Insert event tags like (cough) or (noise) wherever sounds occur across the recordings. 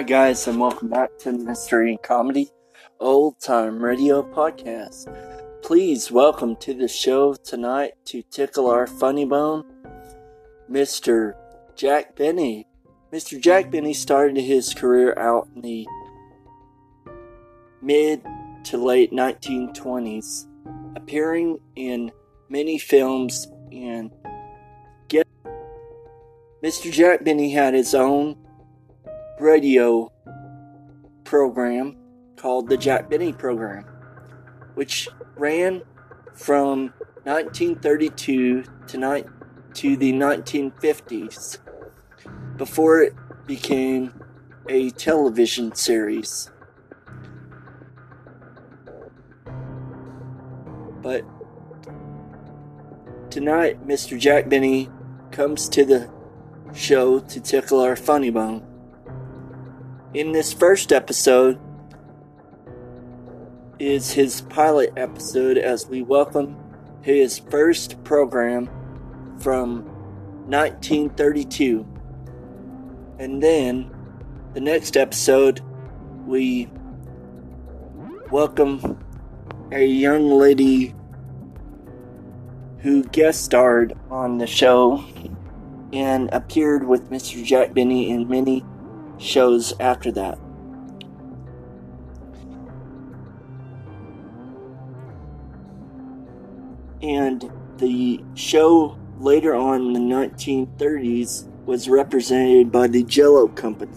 Hi, guys, and welcome back to Mystery and Comedy Old Time Radio Podcast. Please welcome to the show tonight to tickle our funny bone, Mr. Jack Benny. Mr. Jack Benny started his career out in the mid to late 1920s, appearing in many films and get Mr. Jack Benny had his own radio program called the Jack Benny program, which ran from 1932 to, ni- to the 1950s before it became a television series. But tonight, Mr. Jack Benny comes to the show to tickle our funny bone. In this first episode is his pilot episode as we welcome his first program from 1932. And then the next episode, we welcome a young lady who guest starred on the show and appeared with Mr. Jack Benny in many shows after that. And the show later on in the 1930s was represented by the Jello Company.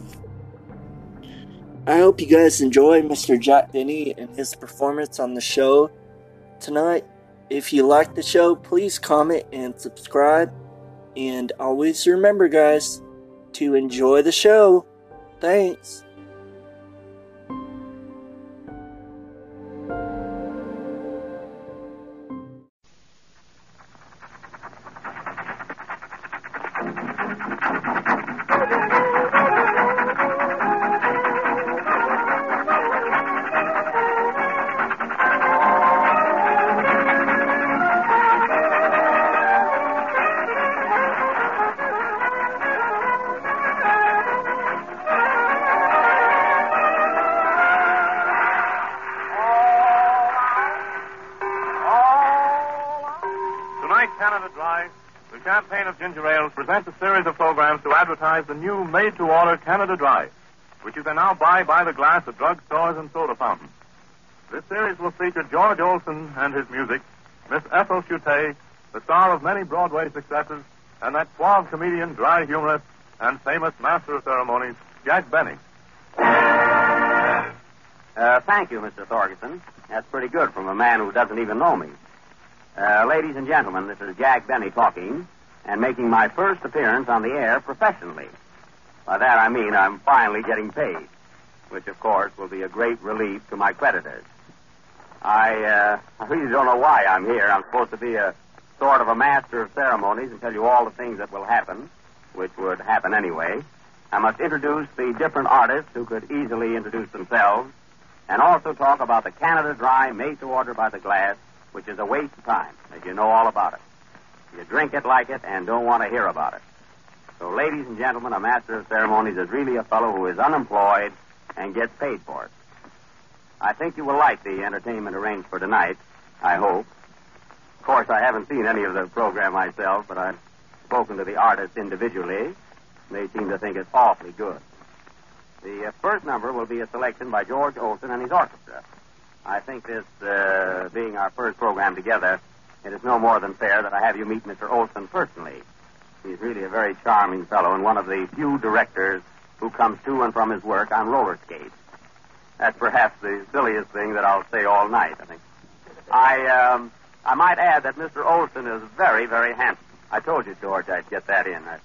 I hope you guys enjoy Mr. Jack Benny and his performance on the show tonight. If you like the show, please comment and subscribe. And always remember, guys, to enjoy the show. Thanks. Advertise the new made-to-order Canada Dry, which you can now buy by the glass at drugstores and soda fountains. This series will feature George Olsen and his music, Miss Ethel Shutta, the star of many Broadway successes, and that suave comedian, dry humorist, and famous master of ceremonies, Jack Benny. Uh, thank you, Mr. Thorgersen. That's pretty good from a man who doesn't even know me. Uh, ladies and gentlemen, this is Jack Benny talking and making my first appearance on the air professionally. By that I mean I'm finally getting paid, which of course will be a great relief to my creditors. I, uh, (laughs) I really don't know why I'm here. I'm supposed to be a sort of a master of ceremonies and tell you all the things that will happen, which would happen anyway. I must introduce the different artists who could easily introduce themselves, and also talk about the Canada Dry made to order by the glass, which is a waste of time, as you know all about it. You drink it like it and don't want to hear about it. So, ladies and gentlemen, a master of ceremonies is really a fellow who is unemployed and gets paid for it. I think you will like the entertainment arranged for tonight, I hope. Of course, I haven't seen any of the program myself, but I've spoken to the artists individually. They seem to think it's awfully good. The uh, first number will be a selection by George Olsen and his orchestra. I think this uh, being our first program together, it is no more than fair that I have you meet Mr. Olsen personally. He's really a very charming fellow and one of the few directors who comes to and from his work on roller skates. That's perhaps the silliest thing that I'll say all night, I think. I, um, I might add that Mr. Olsen is very, very handsome. I told you, George, I'd get that in. I,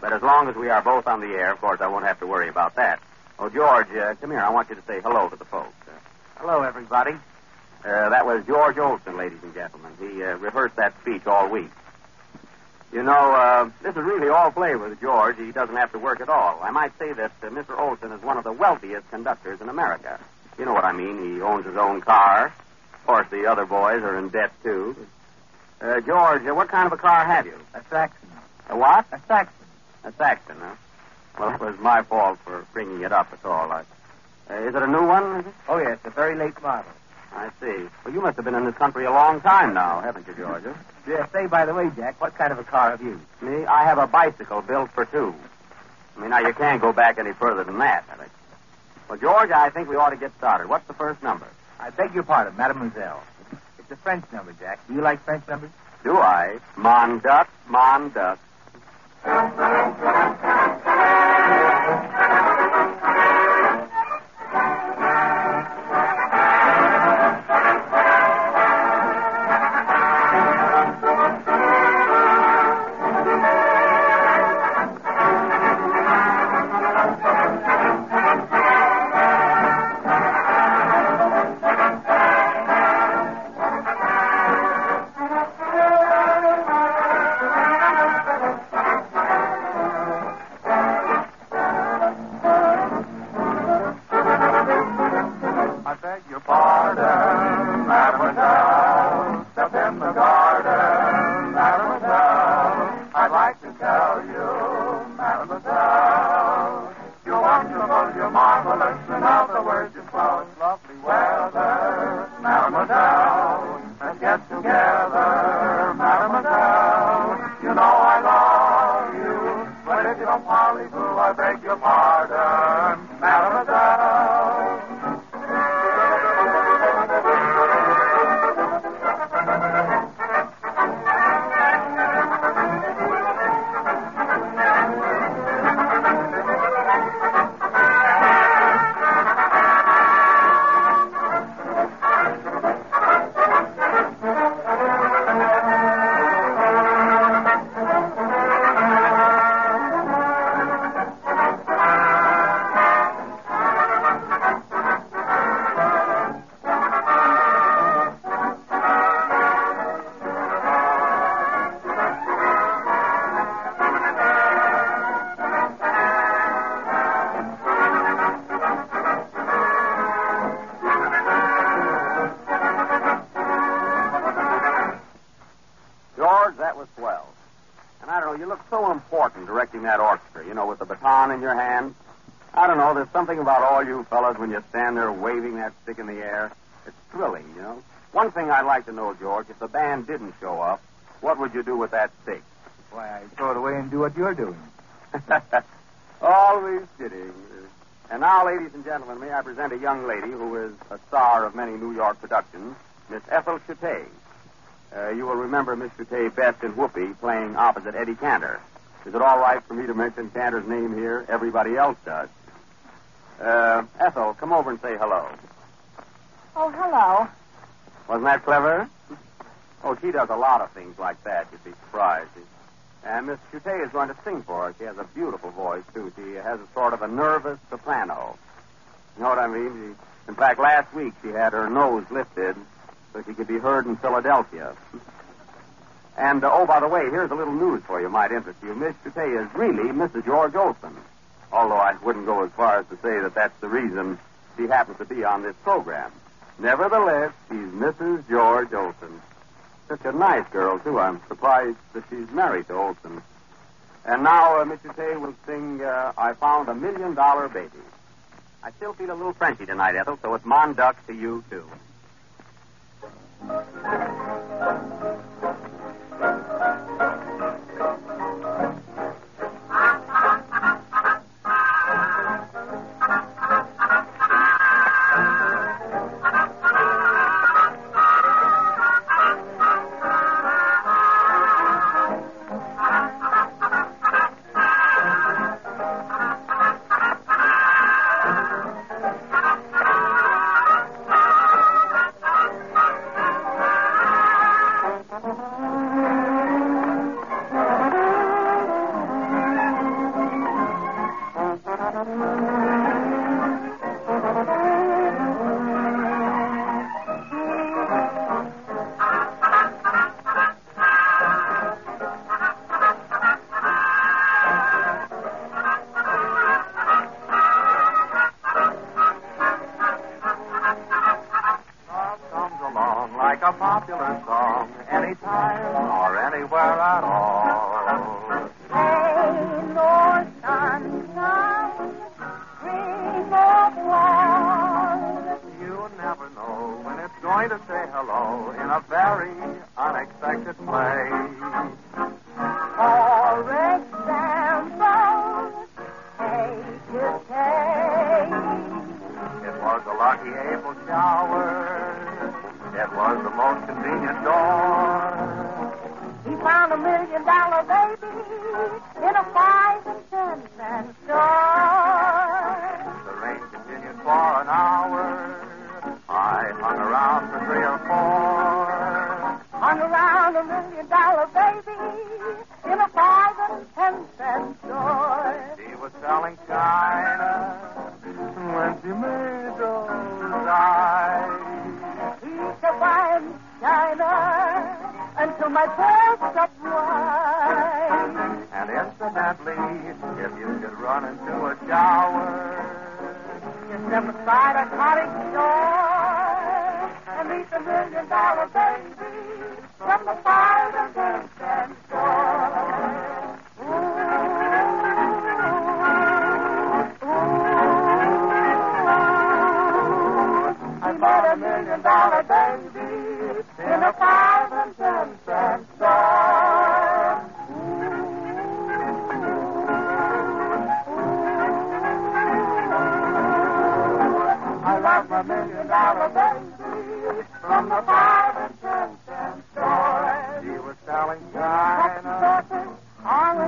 but as long as we are both on the air, of course, I won't have to worry about that. Oh, George, uh, come here. I want you to say hello to the folks. Uh, hello, everybody. Uh, that was George Olsen, ladies and gentlemen. He uh, rehearsed that speech all week. You know, uh, this is really all play with George. He doesn't have to work at all. I might say that uh, Mr. Olsen is one of the wealthiest conductors in America. You know what I mean. He owns his own car. Of course, the other boys are in debt, too. Uh, George, uh, what kind of a car have you? A Saxon. A what? A Saxon. A Saxon, huh? Well, it was my fault for bringing it up, that's all. Uh, is it a new one? Oh, yes, a very late model. I see. Well, you must have been in this country a long time now, haven't you, Georgia? Yeah, say, by the way, Jack, what kind of a car have you? Me? I have a bicycle built for two. I mean, now you can't go back any further than that, I think. Well, George, I think we ought to get started. What's the first number? I beg your pardon, mademoiselle. It's a French number, Jack. Do you like French numbers? Do I? Mon duck, mon duck. Now, ladies and gentlemen, may I present a young lady who is a star of many New York productions, Miss Ethel Shutta. Uh, you will remember Miss Shutta best in Whoopee playing opposite Eddie Cantor. Is it all right for me to mention Cantor's name here? Everybody else does. Uh, Ethel, come over and say hello. Oh, hello. Wasn't that clever? Oh, she does a lot of things like that. You'd be surprised. And Miss Shutta is going to sing for us. She has a beautiful voice, too. She has a sort of a nervous soprano. You know what I mean? She, in fact, last week she had her nose lifted so she could be heard in Philadelphia. And, uh, oh, by the way, here's a little news for you might interest you. Miss Shutta is really Mrs. George Olsen. Although I wouldn't go as far as to say that that's the reason she happens to be on this program. Nevertheless, she's Mrs. George Olsen. Such a nice girl, too. I'm surprised that she's married to Olsen. And now, uh, Mr. Tay will sing uh, I Found a Million Dollar Baby. I still feel a little Frenchy tonight, Ethel, so it's Mon Duck to you, too.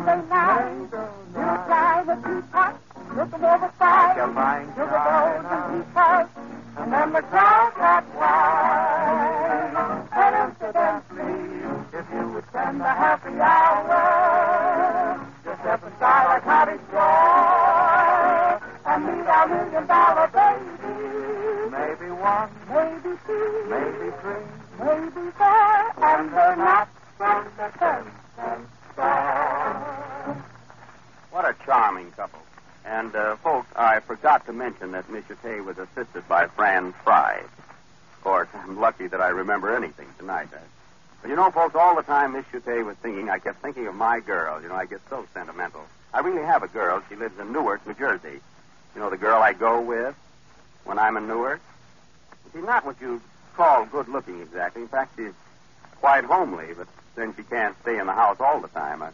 Day night. You fly the teapot, looking overside. kept buying To the gold and teapot, and then the crowd got. And incidentally, if you would spend a happy hour, just step inside a cottage folks, all the time Miss Tay was singing, I kept thinking of my girl. You know, I get so sentimental. I really have a girl. She lives in Newark, New Jersey. You know, the girl I go with when I'm in Newark? She's not what you call good looking exactly. In fact, she's quite homely, but then she can't stay in the house all the time. I,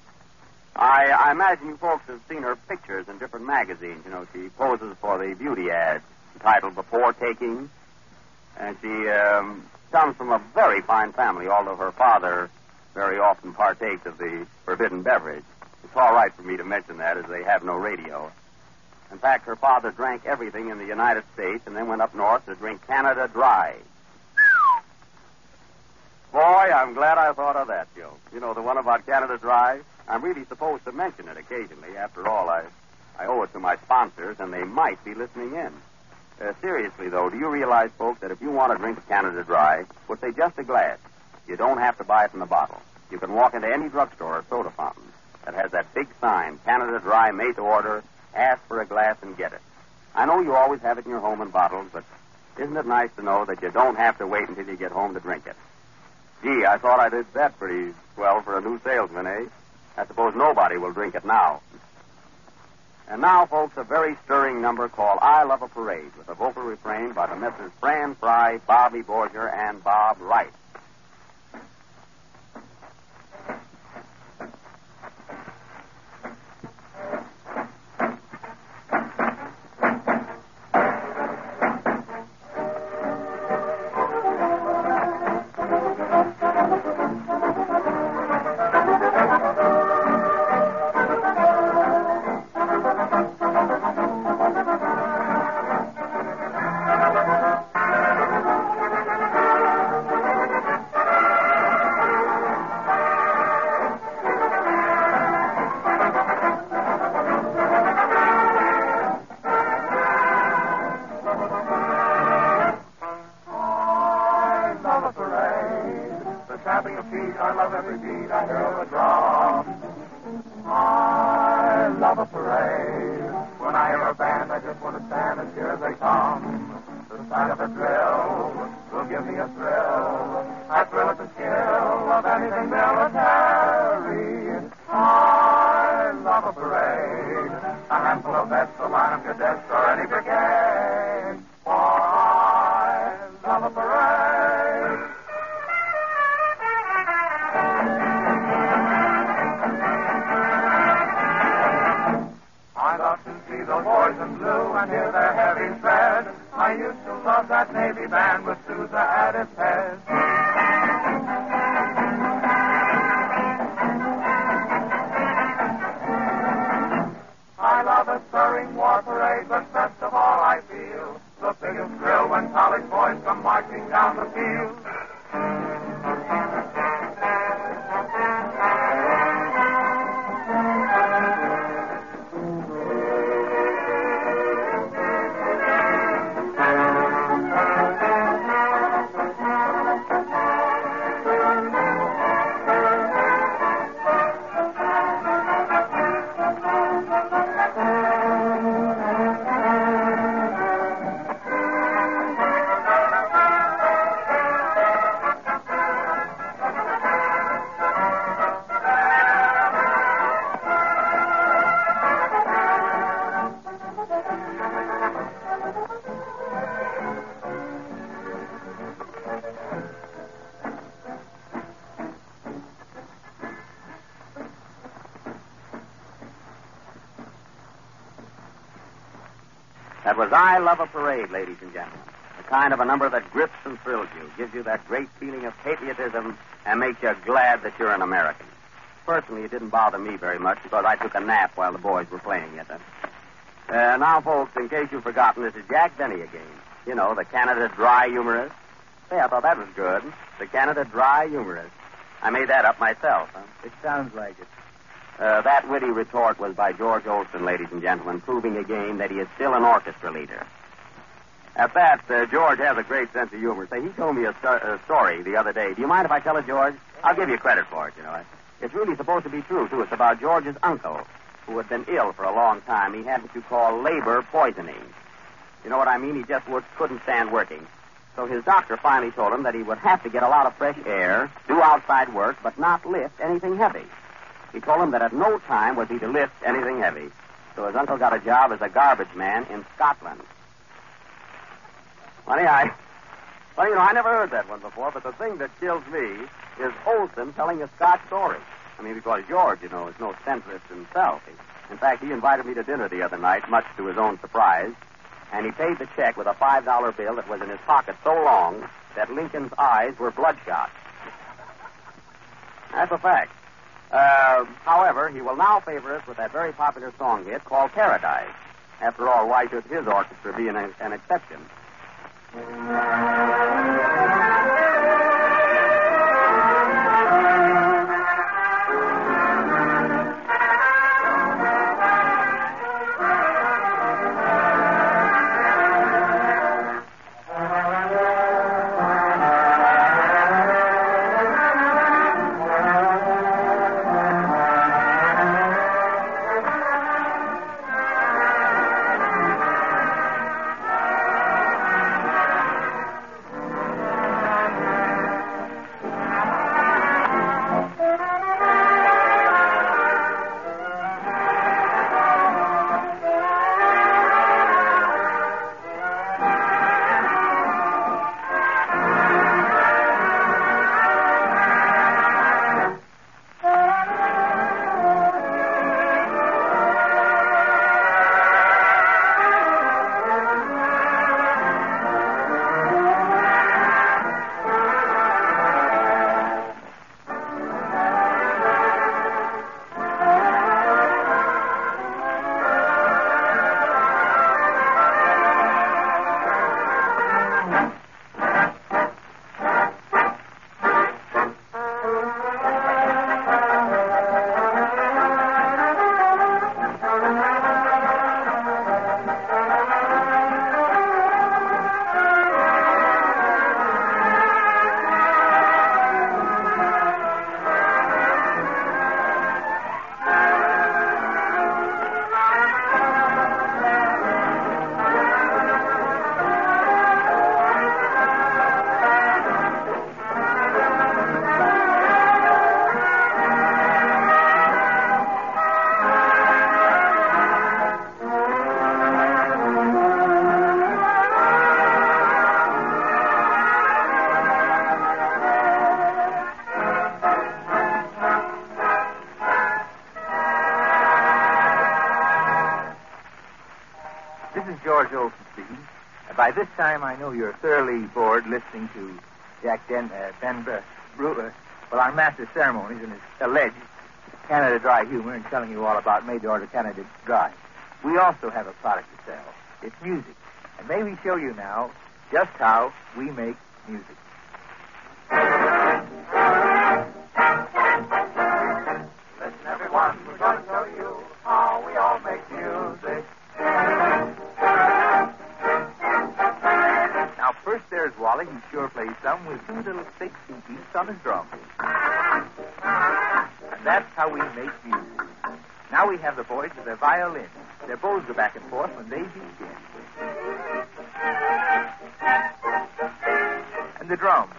I, I imagine you folks have seen her pictures in different magazines. You know, she poses for the beauty ads entitled Before Taking. And she um, comes from a very fine family, although her father very often partakes of the forbidden beverage. It's all right for me to mention that, as they have no radio. In fact, her father drank everything in the United States and then went up north to drink Canada Dry. Boy, I'm glad I thought of that joke. You know, the one about Canada Dry? I'm really supposed to mention it occasionally. After all, I, I owe it to my sponsors, and they might be listening in. Uh, seriously, though, do you realize, folks, that if you want to drink Canada Dry, well, say just a glass, you don't have to buy it from a bottle. You can walk into any drugstore or soda fountain that has that big sign, Canada Dry, made to order, ask for a glass and get it. I know you always have it in your home in bottles, but isn't it nice to know that you don't have to wait until you get home to drink it? Gee, I thought I did that pretty well for a new salesman, eh? I suppose nobody will drink it now. And now, folks, a very stirring number called I Love a Parade with a vocal refrain by the Messrs. Fran Frey, Bobby Borger, and Bob Wright. I Love a Parade, ladies and gentlemen. The kind of a number that grips and thrills you, gives you that great feeling of patriotism, and makes you glad that you're an American. Personally, it didn't bother me very much because I took a nap while the boys were playing it. Uh, now, folks, in case you've forgotten, this is Jack Benny again. You know, the Canada Dry humorist. Say, I thought that was good. The Canada Dry humorist. I made that up myself. Huh? It sounds like it. Uh, that witty retort was by George Olsen, ladies and gentlemen, proving again that he is still an orchestra leader. At that, uh, George has a great sense of humor. Say, he told me a, a story the other day. Do you mind if I tell it, George? I'll give you credit for it, you know. It's really supposed to be true, too. It's about George's uncle, who had been ill for a long time. He had what you call labor poisoning. You know what I mean? He just couldn't stand working. So his doctor finally told him that he would have to get a lot of fresh air, do outside work, but not lift anything heavy. He told him that at no time was he to lift anything heavy. So his uncle got a job as a garbage man in Scotland. Funny, I. Well, you know, I never heard that one before, but the thing that kills me is Olsen telling a Scotch story. I mean, because George, you know, is no centrist himself. In fact, he invited me to dinner the other night, much to his own surprise, and he paid the check with a $5 bill that was in his pocket so long that Lincoln's eyes were bloodshot. That's a fact. Uh, however, he will now favor us with that very popular song hit called Paradise. After all, why should his orchestra be an, an exception? Is George Uh, by this time, I know you're thoroughly bored listening to Jack Den, uh, Ben uh, uh, well, our master ceremonies and his alleged Canada Dry humor and telling you all about made to order Canada Dry. We also have a product to sell. It's music. And may we show you now just how we make music. On his drum. And that's how we make music. Now we have the boys with their violins. Their bows go back and forth when they begin. And the drums.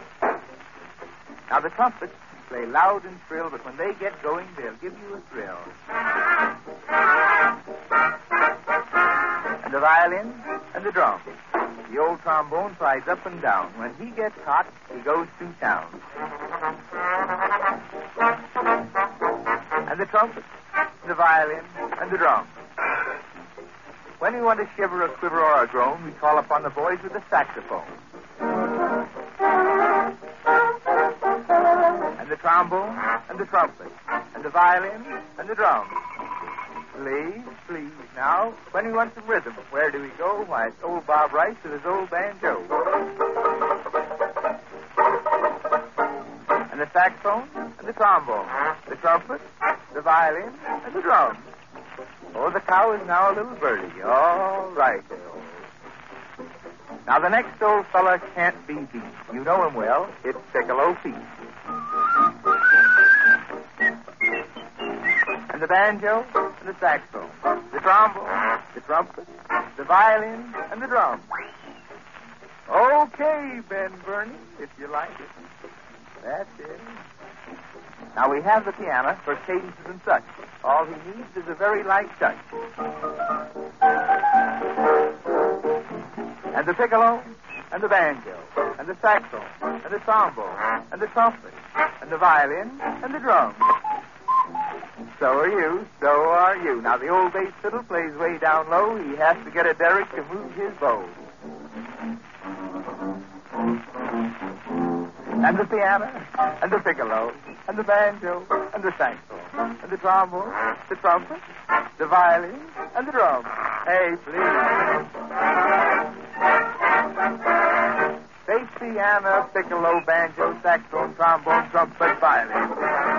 Now the trumpets play loud and shrill, but when they get going, they'll give you a thrill. And the violin and the drums. The old trombone flies up and down. When he gets hot, he goes to town. And the trumpet, the violin, and the drums. when we want to shiver a quiver or a groan, we call upon the boys with the saxophone. And the trombone, and the trumpet, and the violin, and the drum. Please, please. Now, when he wants some rhythm, where do we go? Why, it's old Bob Rice with his old banjo. And the saxophone, and the trombone, the trumpet, the violin, and the drum. Oh, the cow is now a little birdie. All right. Now, the next old fella can't be beat. You know him well. It's Piccolo Pete. And the banjo, the saxophone, the trombone, the trumpet, the violin, and the drum. Okay, Ben Bernie, if you like it. That's it. Now we have the piano for cadences and such. All he needs is a very light touch. And the piccolo, and the banjo, and the saxophone, and the trombone, and the trumpet, and the violin, and the drum. So are you, so are you. Now the old bass fiddle plays way down low. He has to get a derrick to move his bow. And the piano, and the piccolo, and the banjo, and the saxophone, and the trombone, the trumpet, the violin, and the drum. Hey, please. Bass, piano, piccolo, banjo, saxophone, trombone, trumpet, violin.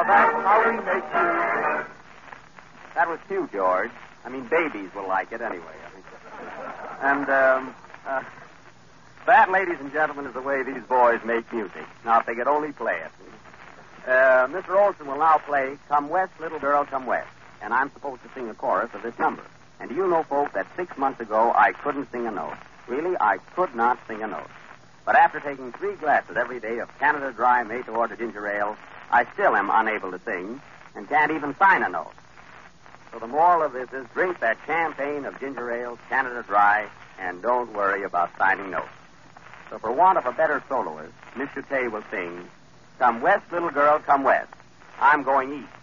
Now that's how we make music. That was cute, George. I mean, babies will like it anyway, I think. And, um, uh, that, ladies and gentlemen, is the way these boys make music. Now, if they could only play it. Uh, Mr. Olsen will now play Come West, Little Girl, Come West. And I'm supposed to sing a chorus of this number. And do you know, folks, that six months ago I couldn't sing a note. Really, I could not sing a note. But after taking three glasses every day of Canada Dry made to order ginger ale, I still am unable to sing and can't even sign a note. So the moral of this is drink that champagne of ginger ale, Canada Dry, and don't worry about signing notes. So for want of a better soloist, Miss Tay will sing, Come West, Little Girl, Come West. I'm going east.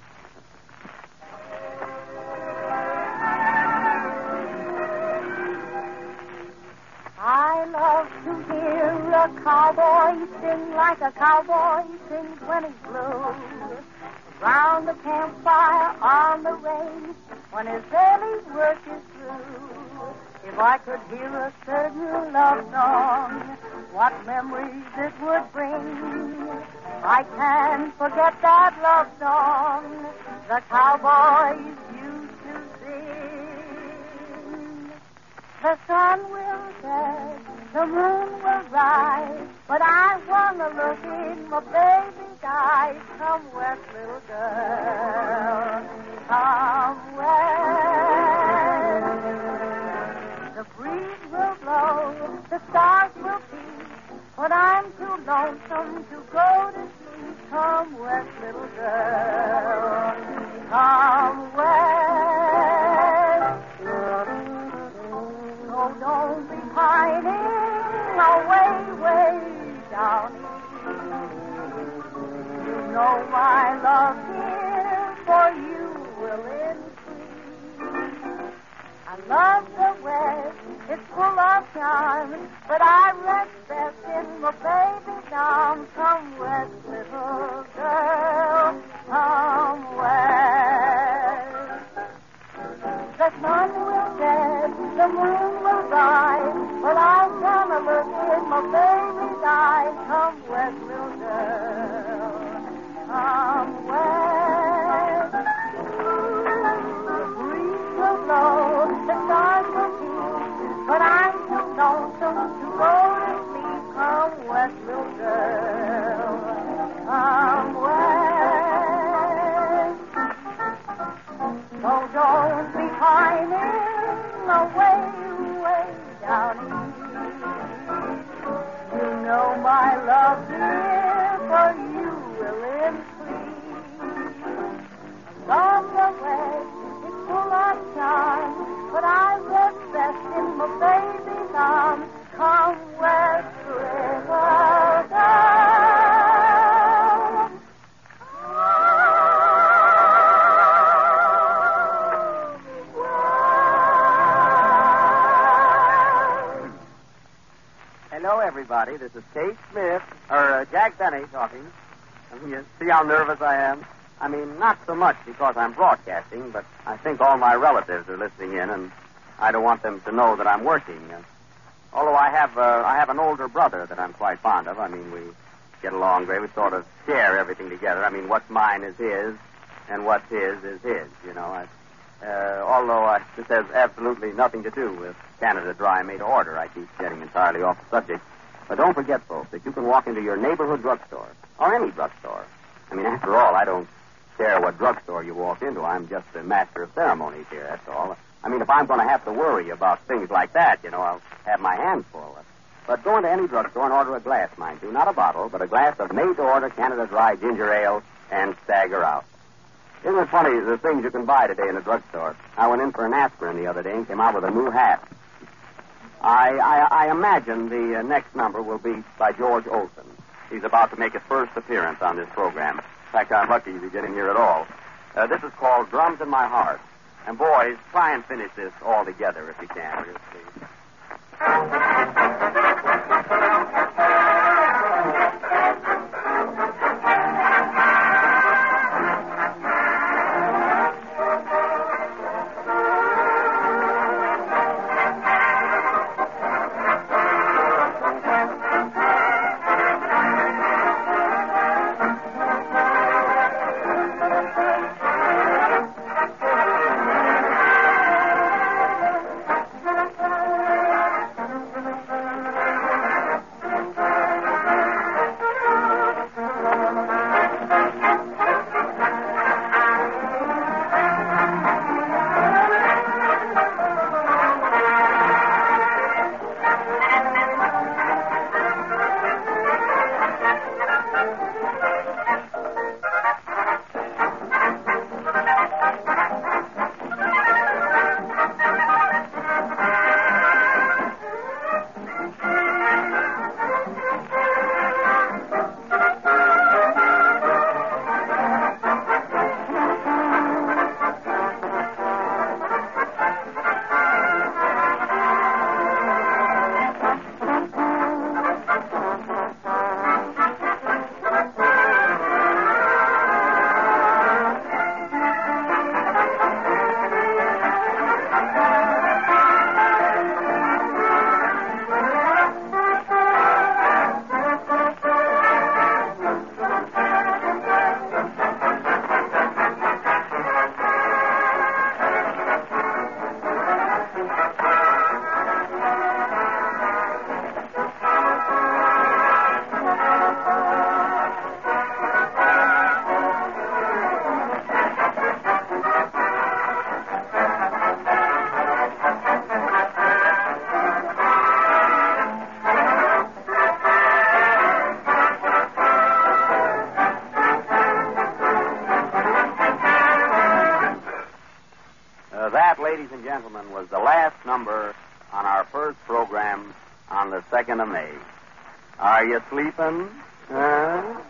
Love to hear a cowboy sing like a cowboy sings when he's blue. Round the campfire on the range when his daily work is through. If I could hear a certain love song, what memories it would bring. I can't forget that love song the cowboys used to sing. The sun will set, the moon will rise, but I wanna look in my baby's eyes. Come west, little girl, come west. The breeze will blow, the stars will beat, but I'm too lonesome to go to sleep. Come west, little girl, come west. Don't be pining away, way down. You know my love here for you will increase. I love the West, it's full of charm, but I rest best in my baby's arms. Come west, little girl, come Kate Smith, or uh, Jack Benny talking. You see how nervous I am? I mean, not so much because I'm broadcasting, but I think all my relatives are listening in, and I don't want them to know that I'm working. Uh, although I have, uh, I have an older brother that I'm quite fond of. I mean, we get along great. We sort of share everything together. I mean, what's mine is his, and what's his is his. You know, I, uh, although uh, this has absolutely nothing to do with Canada Dry made order. I keep getting entirely off the subject. But don't forget, folks, that you can walk into your neighborhood drugstore, or any drugstore. I mean, after all, I don't care what drugstore you walk into. I'm just the master of ceremonies here, that's all. I mean, if I'm going to have to worry about things like that, you know, I'll have my hands full. But go into any drugstore and order a glass, mind you. Not a bottle, but a glass of made-to-order Canada Dry ginger ale and stagger out. Isn't it funny, the things you can buy today in a drugstore? I went in for an aspirin the other day and came out with a new hat. I, I, I imagine the uh, next number will be by George Olsen. He's about to make his first appearance on this program. In fact, I'm lucky to get in here at all. Uh, this is called Drums in My Heart. And boys, try and finish this all together if you can, please? 2nd of May. Are you sleeping? Huh?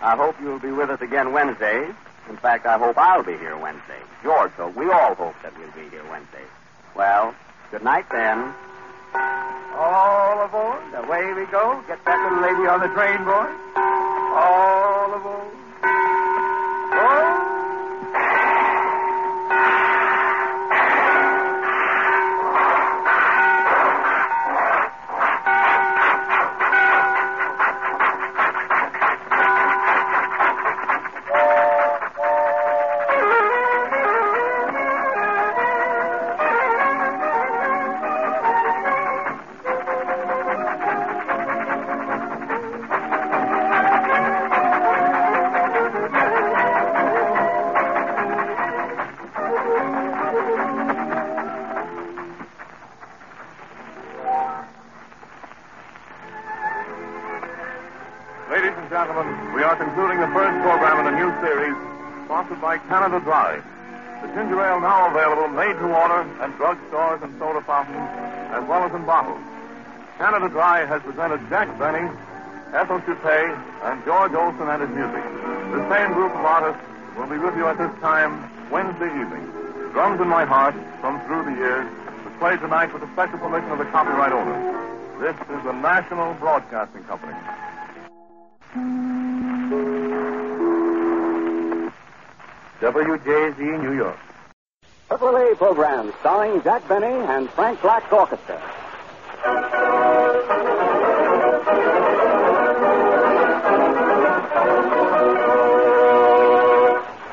I hope you'll be with us again Wednesday. In fact, I hope I'll be here Wednesday. George, so we all hope that we'll be here Wednesday. Well, good night then. All aboard. Away we go. Get that little lady on the train, boy. The ginger ale now available made to order at drugstores and soda fountains, as well as in bottles. Canada Dry has presented Jack Benny, Ethel Shutta, and George Olsen and his music. The same group of artists will be with you at this time Wednesday evening. Drums in My Heart, from Through the Years, was played tonight with the special permission of the copyright owner. This is the National Broadcasting Company. WJZ New York. Triple A program starring Jack Benny and Frank Black's Orchestra.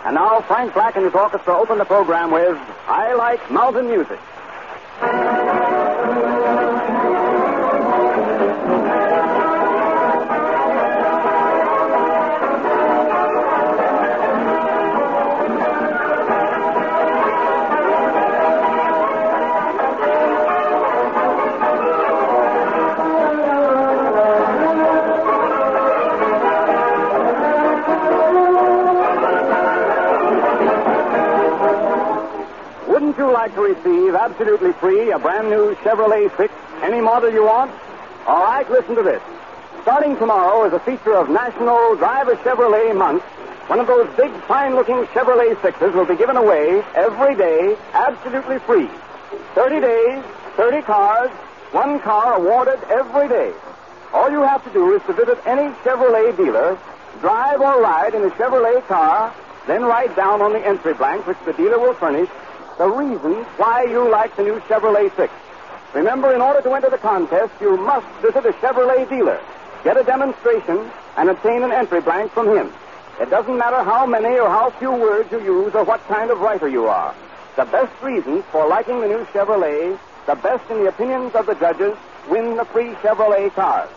And now Frank Black and his orchestra open the program with I Like Mountain Music. Absolutely free a brand new Chevrolet 6, any model you want? All right, listen to this. Starting tomorrow is a feature of National Drive a Chevrolet Month. One of those big, fine looking Chevrolet 6s will be given away every day, absolutely free. 30 days, 30 cars, one car awarded every day. All you have to do is to visit any Chevrolet dealer, drive or ride in a Chevrolet car, then write down on the entry blank, which the dealer will furnish, the reason why you like the new Chevrolet 6. Remember, in order to enter the contest, you must visit a Chevrolet dealer, get a demonstration, and obtain an entry blank from him. It doesn't matter how many or how few words you use or what kind of writer you are. The best reasons for liking the new Chevrolet, the best in the opinions of the judges, win the free Chevrolet cars.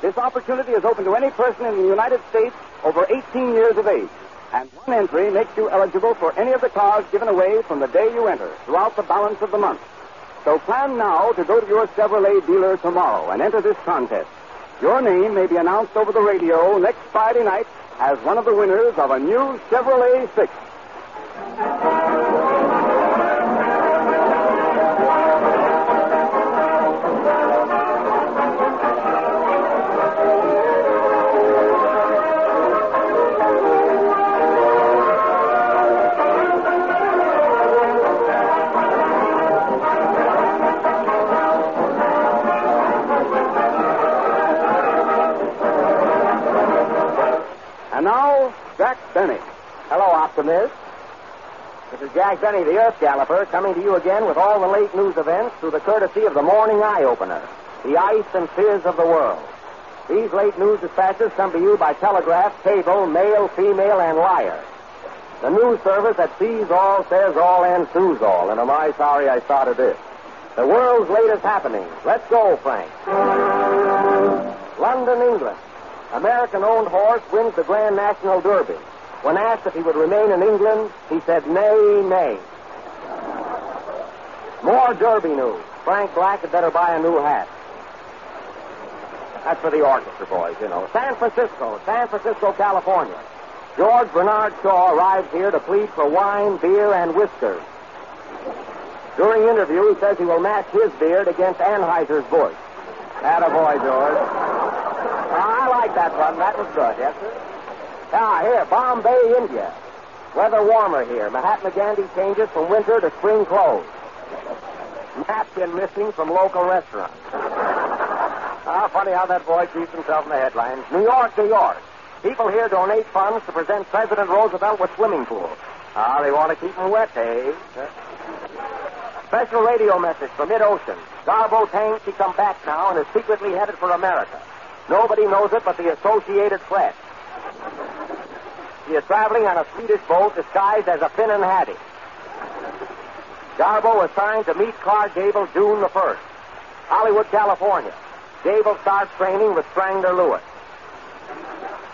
This opportunity is open to any person in the United States over 18 years of age. And one entry makes you eligible for any of the cars given away from the day you enter throughout the balance of the month. So plan now to go to your Chevrolet dealer tomorrow and enter this contest. Your name may be announced over the radio next Friday night as one of the winners of a new Chevrolet 6. Jack Benny, the Earth Galloper, coming to you again with all the late news events through the courtesy of the Morning Eye Opener, the ice and fizz of the world. These late news dispatches come to you by telegraph, cable, mail, female, and wire. The news service that sees all, says all, and sues all. And am I sorry I started this? The world's latest happenings. Let's go, Frank. London, England. American owned horse wins the Grand National Derby. When asked if he would remain in England, he said, nay, nay. More Derby news. Frank Black had better buy a new hat. That's for the orchestra boys, you know. San Francisco, San Francisco, California. George Bernard Shaw arrives here to plead for wine, beer, and whiskers. During interview, he says he will match his beard against Anheuser's Busch. Attaboy, George. Ah, I like that one. That was good, yes, sir? Ah, here, Bombay, India. Weather warmer here. Mahatma Gandhi changes from winter to spring clothes. Napkin missing from local restaurant. Ah, funny how that boy keeps himself in the headlines. New York, New York. People here donate funds to present President Roosevelt with swimming pools. Ah, they want to keep him wet, eh? Special radio message from mid-ocean. Garbo Tang, she come back now and is secretly headed for America. Nobody knows it but the Associated Press. She is traveling on a Swedish boat disguised as a Finn and Hattie. Garbo was signed to meet Clark Gable June the 1st. Hollywood, California. Gable starts training with Strangler Lewis.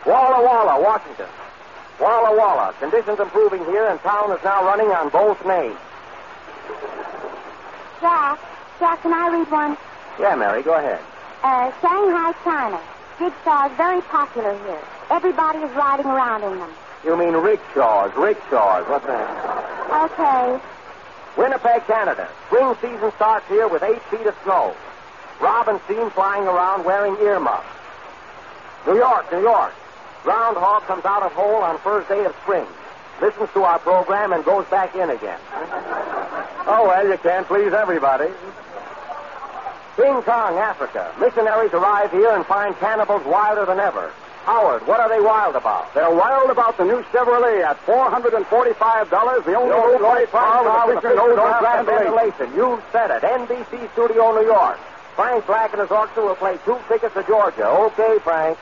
Walla Walla, Washington. Walla Walla. Conditions improving here, and town is now running on both names. Jack, Jack, can I read one? Yeah, Mary, go ahead. Uh, Shanghai, China. Jigsaw is very popular here. Everybody is riding around in them. You mean rickshaws, rickshaws. What's that? Okay. Winnipeg, Canada. Spring season starts here with eight feet of snow. Robin seen flying around wearing earmuffs. New York, New York. Groundhog comes out of hole on first day of spring. Listens to our program and goes back in again. oh, well, you can't please everybody. King Kong, Africa. Missionaries arrive here and find cannibals wilder than ever. Howard, what are they wild about? They're wild about the new Chevrolet at $445, the only only low-price car with with a a no no draft ventilation. You said it. NBC Studio, New York. Frank Black and his orchestra will play two tickets to Georgia. Okay, Frank.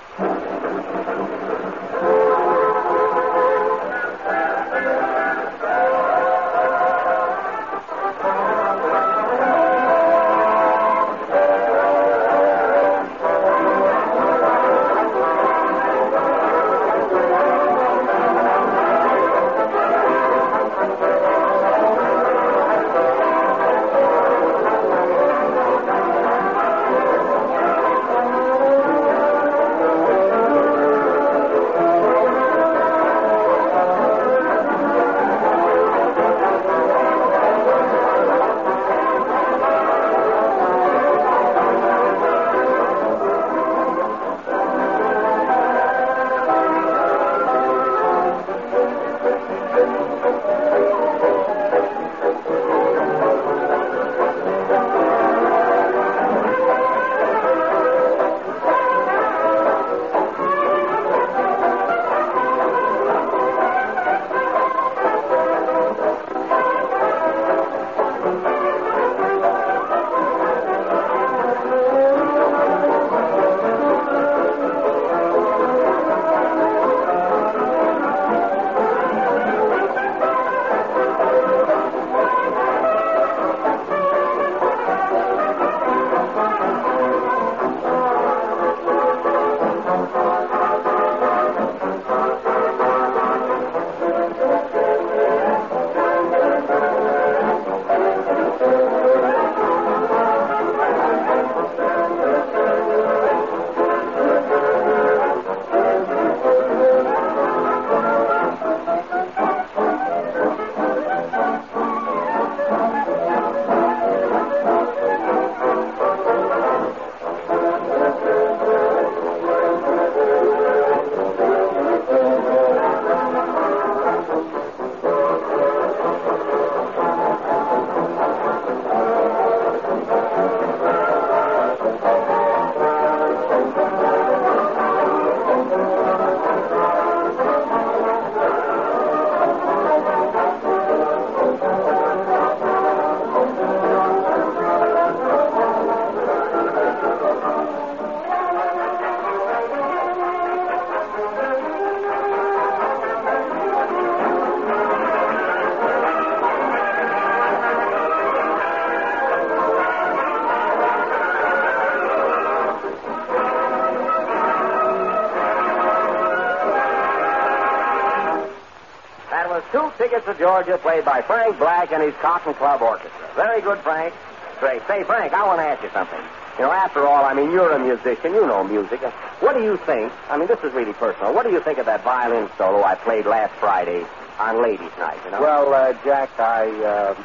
Georgia played by Frank Black and his Cotton Club Orchestra. Very good, Frank. Great. Say, Frank, I want to ask you something. You know, after all, I mean, you're a musician. You know music. What do you think? I mean, this is really personal. What do you think of that violin solo I played last Friday on Ladies' Night, you know? Well, uh, Jack, I, uh,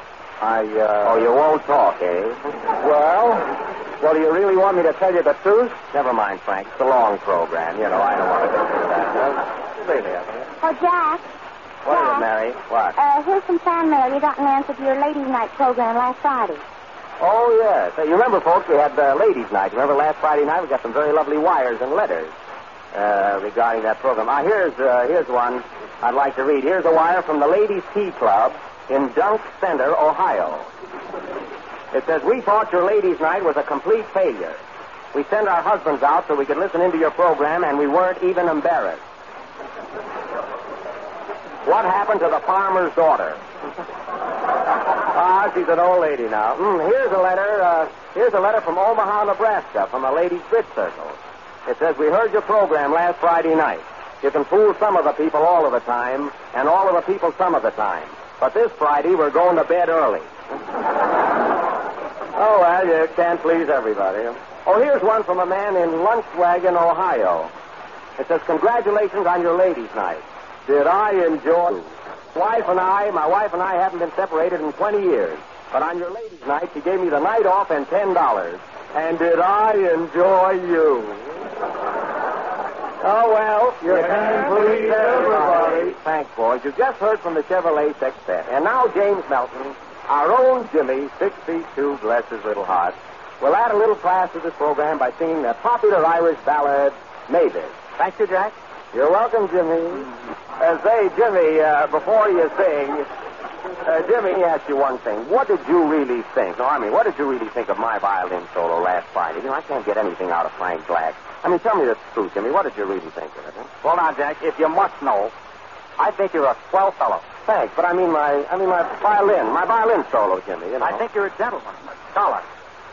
I, uh... oh, you won't talk, eh? Well, well, do you really want me to tell you the truth? Never mind, Frank. It's a long program. You know, I don't want to go through that. No? Really, I think. Oh, Jack, What is it, Mary? What? uh, here's some fan mail you got in answer to your ladies' night program last Friday. Oh, yes. Uh, you remember, folks, we had uh, ladies' night. Remember last Friday night? We got some very lovely wires and letters uh, regarding that program. Ah, here's, uh, here's one I'd like to read. Here's a wire from the Ladies' Tea Club in Dunk Center, Ohio. It says, We thought your ladies' night was a complete failure. We sent our husbands out so we could listen into your program, and we weren't even embarrassed. What happened to the farmer's daughter? Ah, she's an old lady now. Mm, here's a letter. Uh, here's a letter from Omaha, Nebraska, from a ladies' bridge circle. It says, "We heard your program last Friday night. You can fool some of the people all of the time, and all of the people some of the time. But this Friday, we're going to bed early." (laughs) oh well, you can't please everybody. Oh, here's one from a man in Lunchwagon, Ohio. It says, "Congratulations on your ladies' night. Did I enjoy?" Wife and I, my wife and I haven't been separated in 20 years. But on your ladies' night, she gave me the night off and $10. And did I enjoy you? Oh, well, you can please everybody. Thanks, boys. You just heard from the Chevrolet Sextet. And now James Melton, our own Jimmy, six feet two, bless his little heart, We'll add a little class to this program by singing the popular Irish ballad, Mavis. Thank you, Jack. You're welcome, Jimmy. Uh, say, Jimmy, uh, before you sing, uh, Jimmy, let me ask you one thing. What did you really think? No, I mean, what did you really think of my violin solo last Friday? You know, I can't get anything out of Frank Black. I mean, tell me the truth, Jimmy. What did you really think of it? Huh? Well, now, Jack, if you must know, I think you're a swell fellow. Thanks, but I mean my, I mean my violin, my violin solo, Jimmy. You know. I think you're a gentleman, a scholar.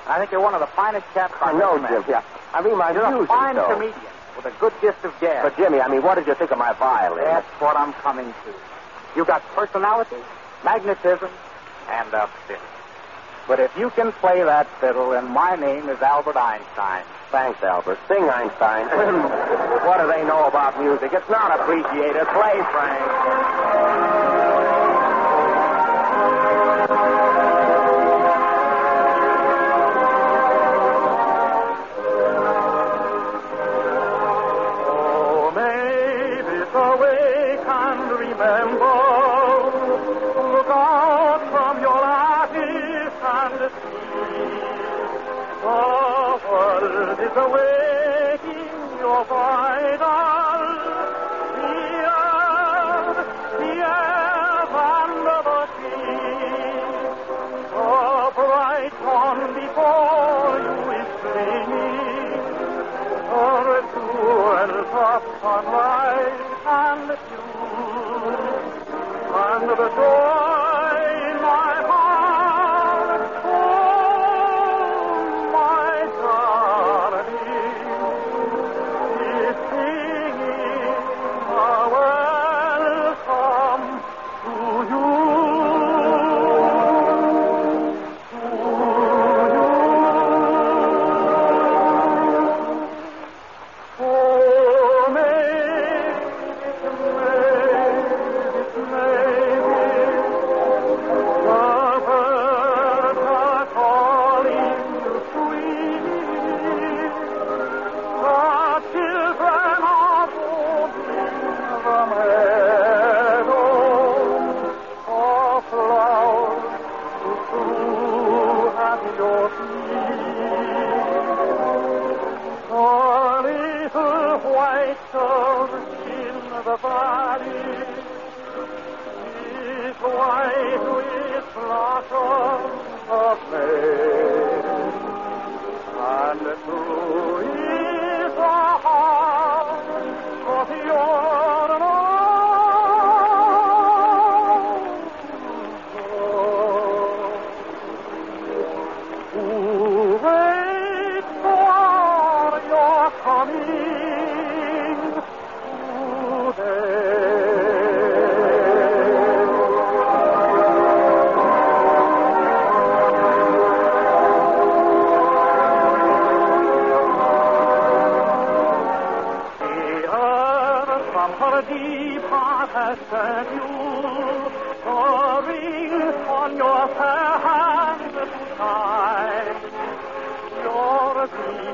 I think you're one of the finest chaps I know. Jimmy. I, I mean my You're a music, fine though. comedian with a good gift of gas. But Jimmy, I mean, what did you think of my violin? That's what I'm coming to. You got personality, magnetism, and a fiddle. But if you can play that fiddle, then my name is Albert Einstein. Thanks, Albert. Sing, Einstein. (laughs) what do they know about music? It's not appreciated. Play, Frank. World is awaiting your the air, and you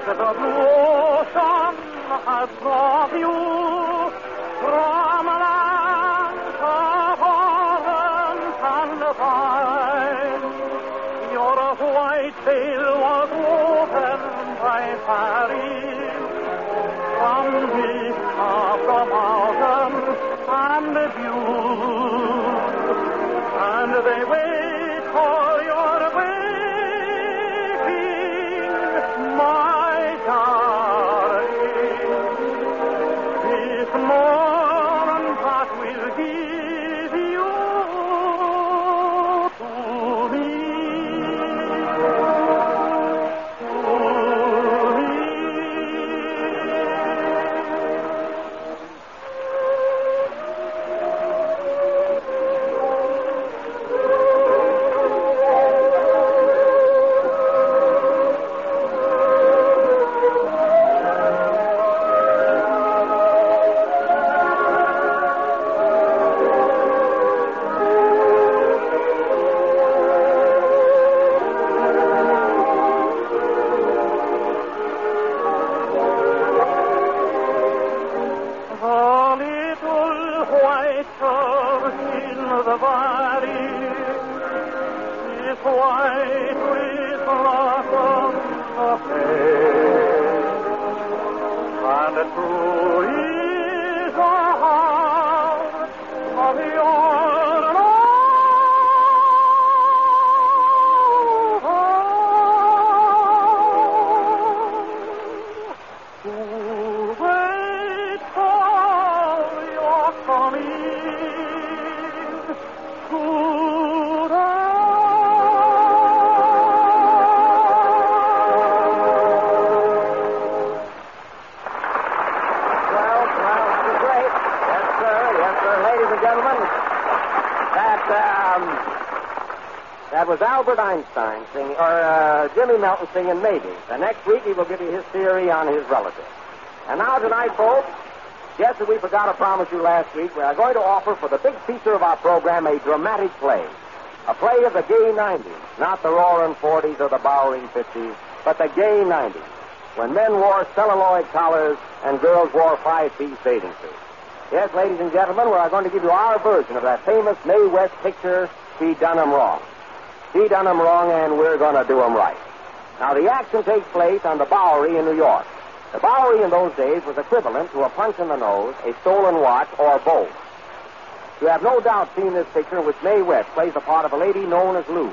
the ocean has brought you. From was Albert Einstein singing, or uh, Jimmy Melton singing Maybe. The next week he will give you his theory on his relative. And now tonight, folks, just as we forgot to promise you last week, we are going to offer for the big feature of our program a dramatic play. A play of the gay 90s, not the roaring 40s or the bowering 50s, but the gay 90s, when men wore celluloid collars and girls wore five-piece bathing suits. Yes, ladies and gentlemen, we are going to give you our version of that famous Mae West picture, She Done 'Em Wrong. She done 'em wrong, and we're going to do 'em right. Now, the action takes place on the Bowery in New York. The Bowery in those days was equivalent to a punch in the nose, a stolen watch, or both. You have no doubt seen this picture in which Mae West plays the part of a lady known as Lou.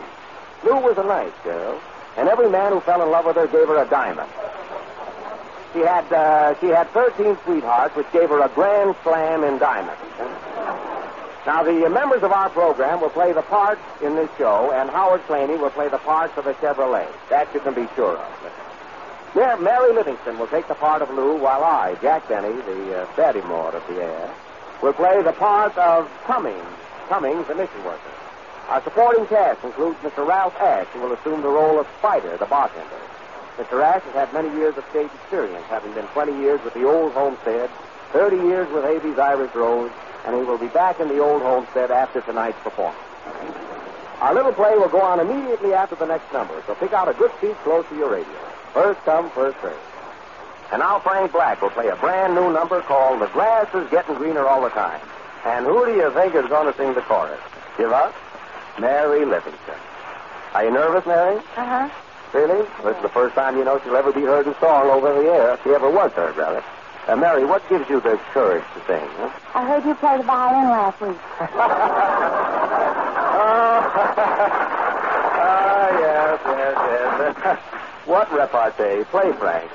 Lou was a nice girl, and every man who fell in love with her gave her a diamond. She had uh, she had 13 sweethearts, which gave her a grand slam in diamonds. Now, the members of our program will play the parts in this show, and Howard Claney will play the parts of the Chevrolet. That you can be sure of. Yeah, Mary Livingston will take the part of Lou, while I, Jack Benny, the uh, Barrymore of the air, will play the part of Cummings, Cummings, the mission worker. Our supporting cast includes Mr. Ralph Ash, who will assume the role of Spider, the bartender. Mr. Ash has had many years of stage experience, having been 20 years with the old homestead, 30 years with Abie's Irish Rose, and he will be back in the old homestead after tonight's performance. Our little play will go on immediately after the next number, so pick out a good seat close to your radio. First come, first served. And now Frank Black will play a brand new number called The Grass is Getting Greener All the Time. And who do you think is going to sing the chorus? Give up? Mary Livingston. Are you nervous, Mary? Uh-huh. Really? This is the first time you know she'll ever be heard in song over the air. If she ever was heard, rather. Uh, Mary, what gives you the courage to sing? Huh? I heard you play the violin last week. (laughs) Ah, yes, yes, yes. (laughs) what repartee? Play, Frank.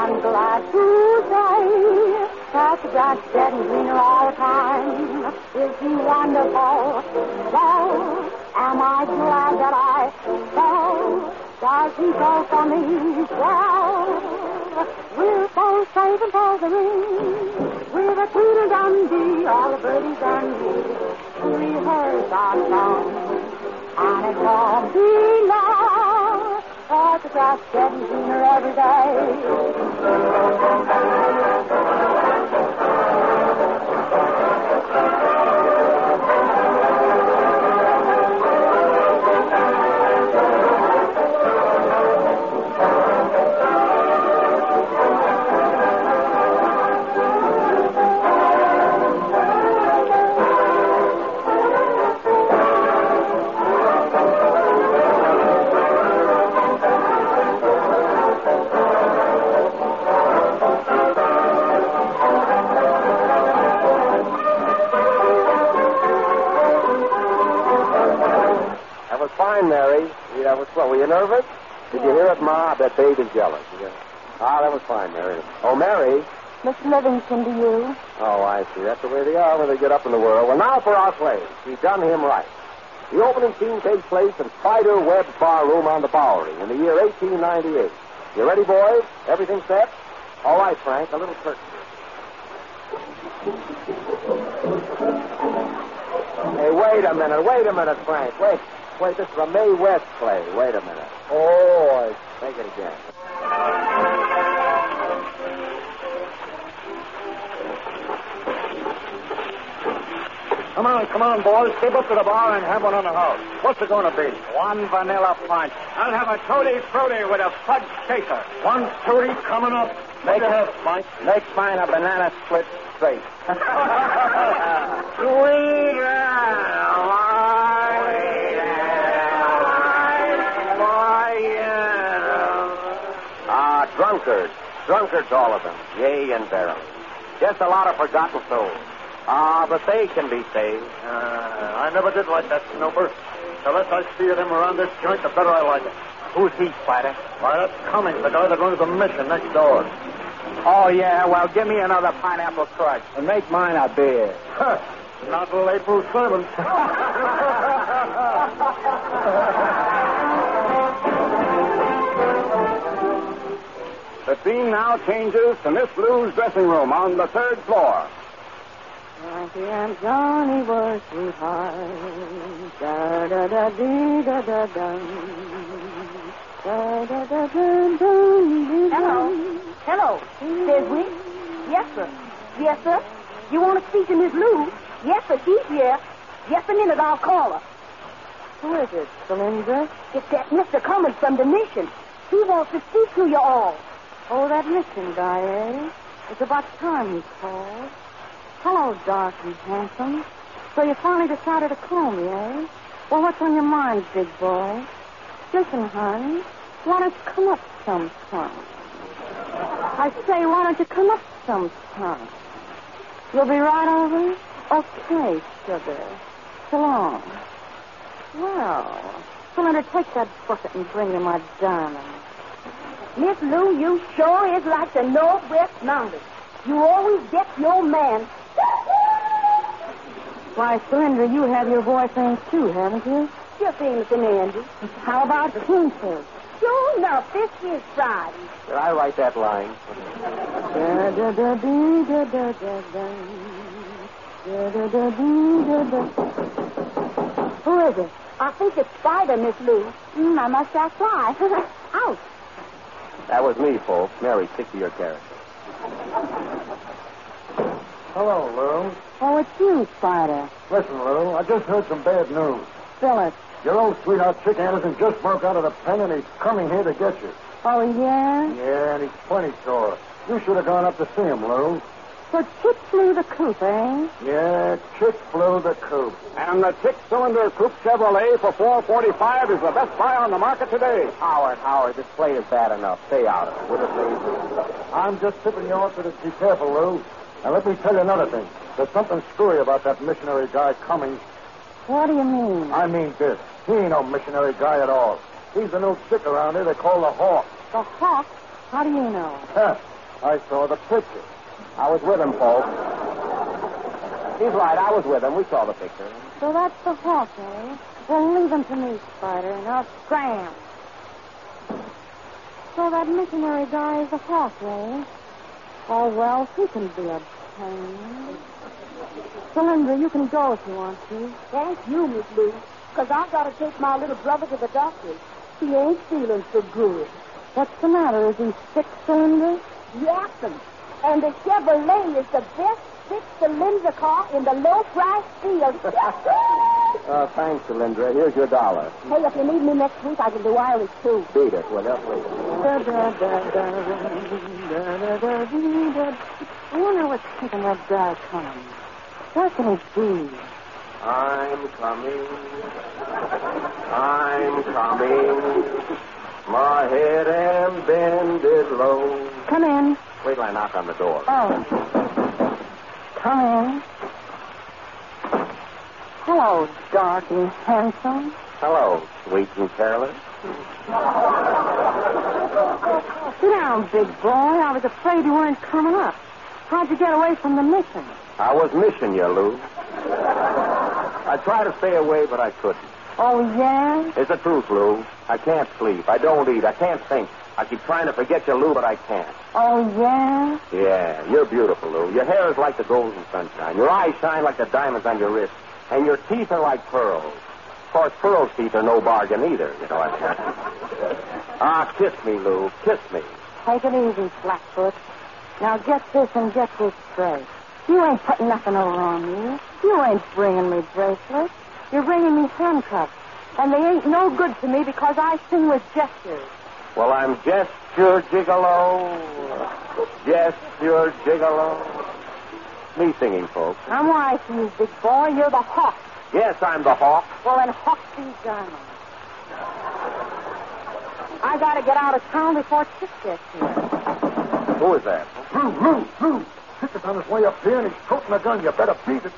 I'm glad to say that the grass getting greener all the time. Is he wonderful? Well, am I glad that I fell? Does he go for me? Well, we're both safe and for the ring. With a Tweedle Dundee, all the birdies and me. We heard our song, and it won't be long. Grass getting greener every day. What, were you nervous? Did you hear it, Ma? I bet baby's jealous. Yeah. Ah, that was fine, Mary. Oh, Mary. Miss Livingston to you. Oh, I see. That's the way they are when they get up in the world. Well, now for our play. She done him right. The opening scene takes place in Spider Webb's bar room on the Bowery in the year 1898. You ready, boys? Everything set? All right, Frank. A little curtain. Hey, wait a minute. Wait a minute, Frank. Wait. Wait, this is a Mae West play. Wait a minute. Oh, take it again. Come on, come on, boys. Step up to the bar and have one on the house. What's it going to be? One vanilla punch. I'll have a tutti frutti with a fudge shaker. One tutti coming up. Make, the- Mike, make mine a banana split straight. (laughs) (laughs) Sweet drunkards. Drunkards, all of them. Yea and verily. Just a lot of forgotten souls. Ah, but they can be saved. Uh, I never did like that, Snooper. The less I see of them around this joint, the better I like it. Who's he, Spider? Why, that's Cummings, the guy that runs the mission next door. Oh, yeah. Well, give me another pineapple crutch. And make mine a beer. Not till April 7th. (laughs) The scene now changes to Miss Blue's dressing room on the third floor. Frankie and Johnny were sweethearts. Da da da dee da da dum. Da da da dum dum dee Hello. Hello. Says we? Yes, sir. Yes, sir. You want to speak to Miss Lou? Yes, sir. She's here. Just a minute. I'll call her. Who is it, Cylindra? It's that Mr. Cummings from the mission. He wants to speak to you all. Oh, that mission guy, eh? It's about time he called. Hello, dark and handsome. So you finally decided to call me, eh? Well, what's on your mind, big boy? Listen, hon, why don't you come up sometime? I say, why don't you come up sometime? You'll be right over? Okay, sugar. So long. Well, Cylinder, take that bucket and bring me my diamond. Miss Lou, you sure is like the Northwest Mountains. You always get your man. Why, Cylinder, you have your boyfriend too, haven't you? Just innocent Andy. How about Kingfish? Sure enough, this is Friday. Did I write that line? Da da da dee da da da da. Da da da dee da da. Who is it? I think it's Spider, Miss Lou. Mm, I must ask why. (laughs) Out. That was me, folks. Mary, stick to your character. Hello, Lou. Oh, it's you, Spider. Listen, Lou, I just heard some bad news. Phyllis. Your old sweetheart, Chick Anderson, just broke out of the pen and he's coming here to get you. Oh, yeah? Yeah, and he's plenty sore. You should have gone up to see him, Lou. So Chick flew the coop, eh? Yeah, Chick flew the coop. And the six cylinder coupe Chevrolet for 445 is the best buy on the market today. Howard, Howard, this play is bad enough. Stay out of it, would it, please? I'm just tipping you off to the be careful, Lou. Now let me tell you another thing. There's something screwy about that missionary guy Cummings. What do you mean? I mean this. He ain't no missionary guy at all. He's the new chick around here they call the Hawk. The hawk? How do you know? Huh. (laughs) I saw the picture. I was with him, folks. He's right. I was with him. We saw the picture. So that's the hawk, eh? Well, leave him to me, Spider, and I'll scram. So that missionary guy is the hawk, eh? Oh, well, he can be a pain. Cylinder, you can go if you want to. Thank you, Miss Lou. Because I've got to take my little brother to the doctor. He ain't feeling so good. What's the matter? Is he sick, Cylinder? Yes, and the Chevrolet is the best six-cylinder car in the low-price field. (laughs) Uh, thanks, Cylindra. Here's your dollar. hey, if you need me next week, I can do Irish, too. Beat it, da, dee, da. I wonder what's keeping that guy coming. Where can it be? I'm coming. I'm coming. My head am bended low. Come in. Wait till I knock on the door. Oh. Come in. Hello, dark and handsome. Hello, sweet and careless. (laughs) Sit down, big boy. I was afraid you weren't coming up. How'd you get away from the mission? I was missing you, Lou. I tried to stay away, but I couldn't. Oh, yeah? It's the truth, Lou. I can't sleep. I don't eat. I can't think. I keep trying to forget you, Lou, but I can't. Oh, yeah? Yeah, you're beautiful, Lou. Your hair is like the golden sunshine. Your eyes shine like the diamonds on your wrist. And your teeth are like pearls. Of course, pearl's teeth are no bargain either, you know. I (laughs) mean, ah, kiss me, Lou. Kiss me. Take it easy, Blackfoot. Now get this and get this straight. You ain't putting nothing over on me. You ain't bringing me bracelets. You're bringing me handcuffs. And they ain't no good to me because I sing with gestures. Well, I'm just your gigolo. Just your gigolo. Me singing, folks. I'm wise to you, big boy. You're the hawk. Yes, I'm the hawk. Well, then hawk these diamonds. I gotta get out of town before Chick gets here. Who is that? Lou, Lou, Lou. Chick is on his way up here and he's toting a gun. You better beat it.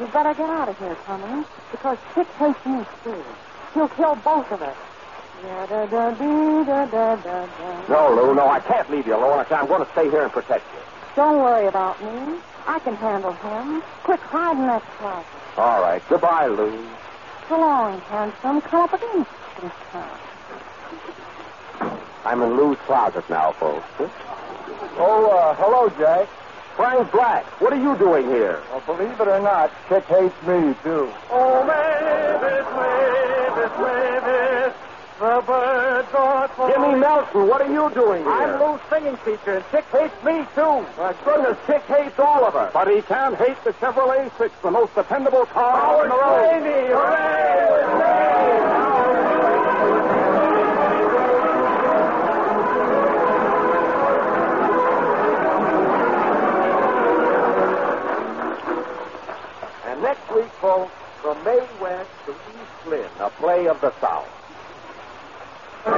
You better get out of here, Tommy, because Chick hates me too. He'll kill both of us. No, Lou, no, I can't leave you alone. I'm going to stay here and protect you. Don't worry about me. I can handle him. Quick, hide in that closet. All right. Goodbye, Lou. So long, handsome. Come up again sometime. I'm in Lou's closet now, folks. Oh, uh, hello, Jack. Frank Black, what are you doing here? Well, believe it or not, Chick hates me, too. Oh, Mavis, the birds are Jimmy Melton, what are you doing here? I'm Lou's singing teacher, and Chick hates me, too. My goodness, Chick hates all of us. But he can't hate the Chevrolet 6, the most dependable car on the road. Claney, hooray! And next week, folks, from Mae West to East Lynne, a play of the South. For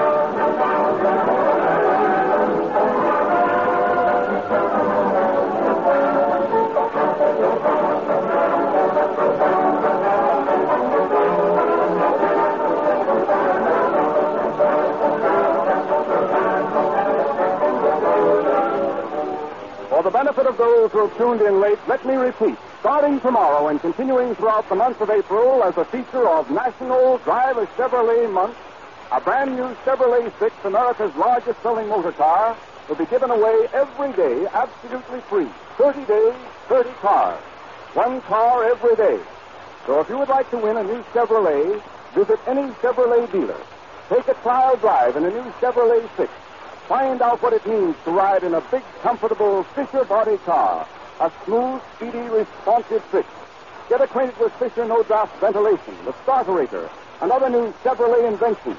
the benefit of those who have tuned in late, let me repeat. Starting tomorrow and continuing throughout the month of April as a feature of National Drive a Chevrolet Month, a brand new Chevrolet 6, America's largest selling motor car, will be given away every day absolutely free. 30 days, 30 cars. One car every day. So if you would like to win a new Chevrolet, visit any Chevrolet dealer. Take a trial drive in a new Chevrolet 6. Find out what it means to ride in a big, comfortable Fisher body car. A smooth, speedy, responsive fix. Get acquainted with Fisher no draft ventilation, the starterator, and other new Chevrolet inventions.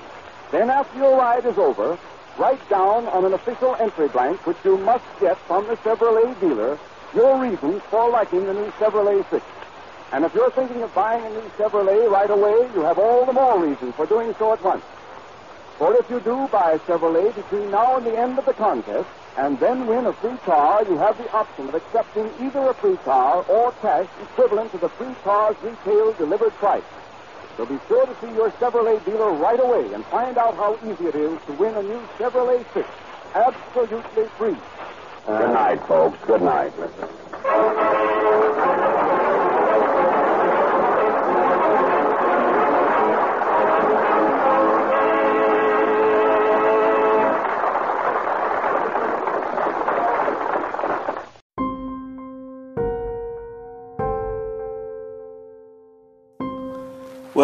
Then, after your ride is over, write down on an official entry blank, which you must get from the Chevrolet dealer, your reasons for liking the new Chevrolet 6. And if you're thinking of buying a new Chevrolet right away, you have all the more reason for doing so at once. For if you do buy a Chevrolet between now and the end of the contest, and then win a free car, you have the option of accepting either a free car or cash equivalent to the free car's retail delivered price. So be sure to see your Chevrolet dealer right away and find out how easy it is to win a new Chevrolet 6. Absolutely free. Good night, folks. Good night.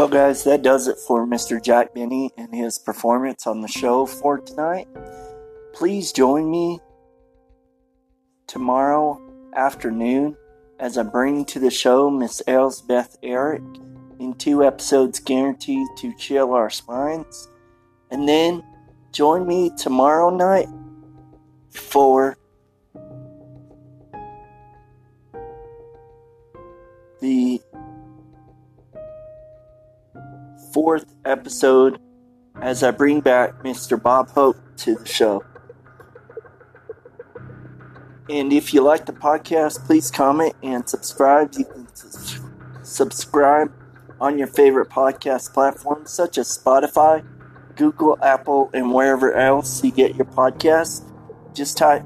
Guys, that does it for Mr. Jack Benny and his performance on the show for tonight. Please join me tomorrow afternoon as I bring to the show Miss Elspeth Eric in two episodes guaranteed to chill our spines. And then join me tomorrow night for fourth episode as I bring back Mr. Bob Hope to the show. And if you like the podcast, please comment and subscribe. You can subscribe on your favorite podcast platforms such as Spotify, Google, Apple, and wherever else you get your podcasts. Just type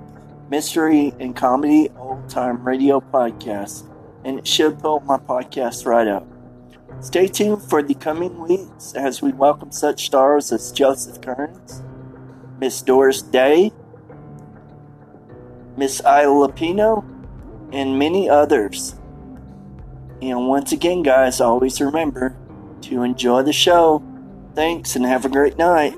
Mystery and Comedy Old Time Radio Podcast, and it should pull my podcast right up. Stay tuned for the coming weeks as we welcome such stars as Joseph Kearns, Miss Doris Day, Miss Ida Lupino, and many others. And once again, guys, always remember to enjoy the show. Thanks and have a great night.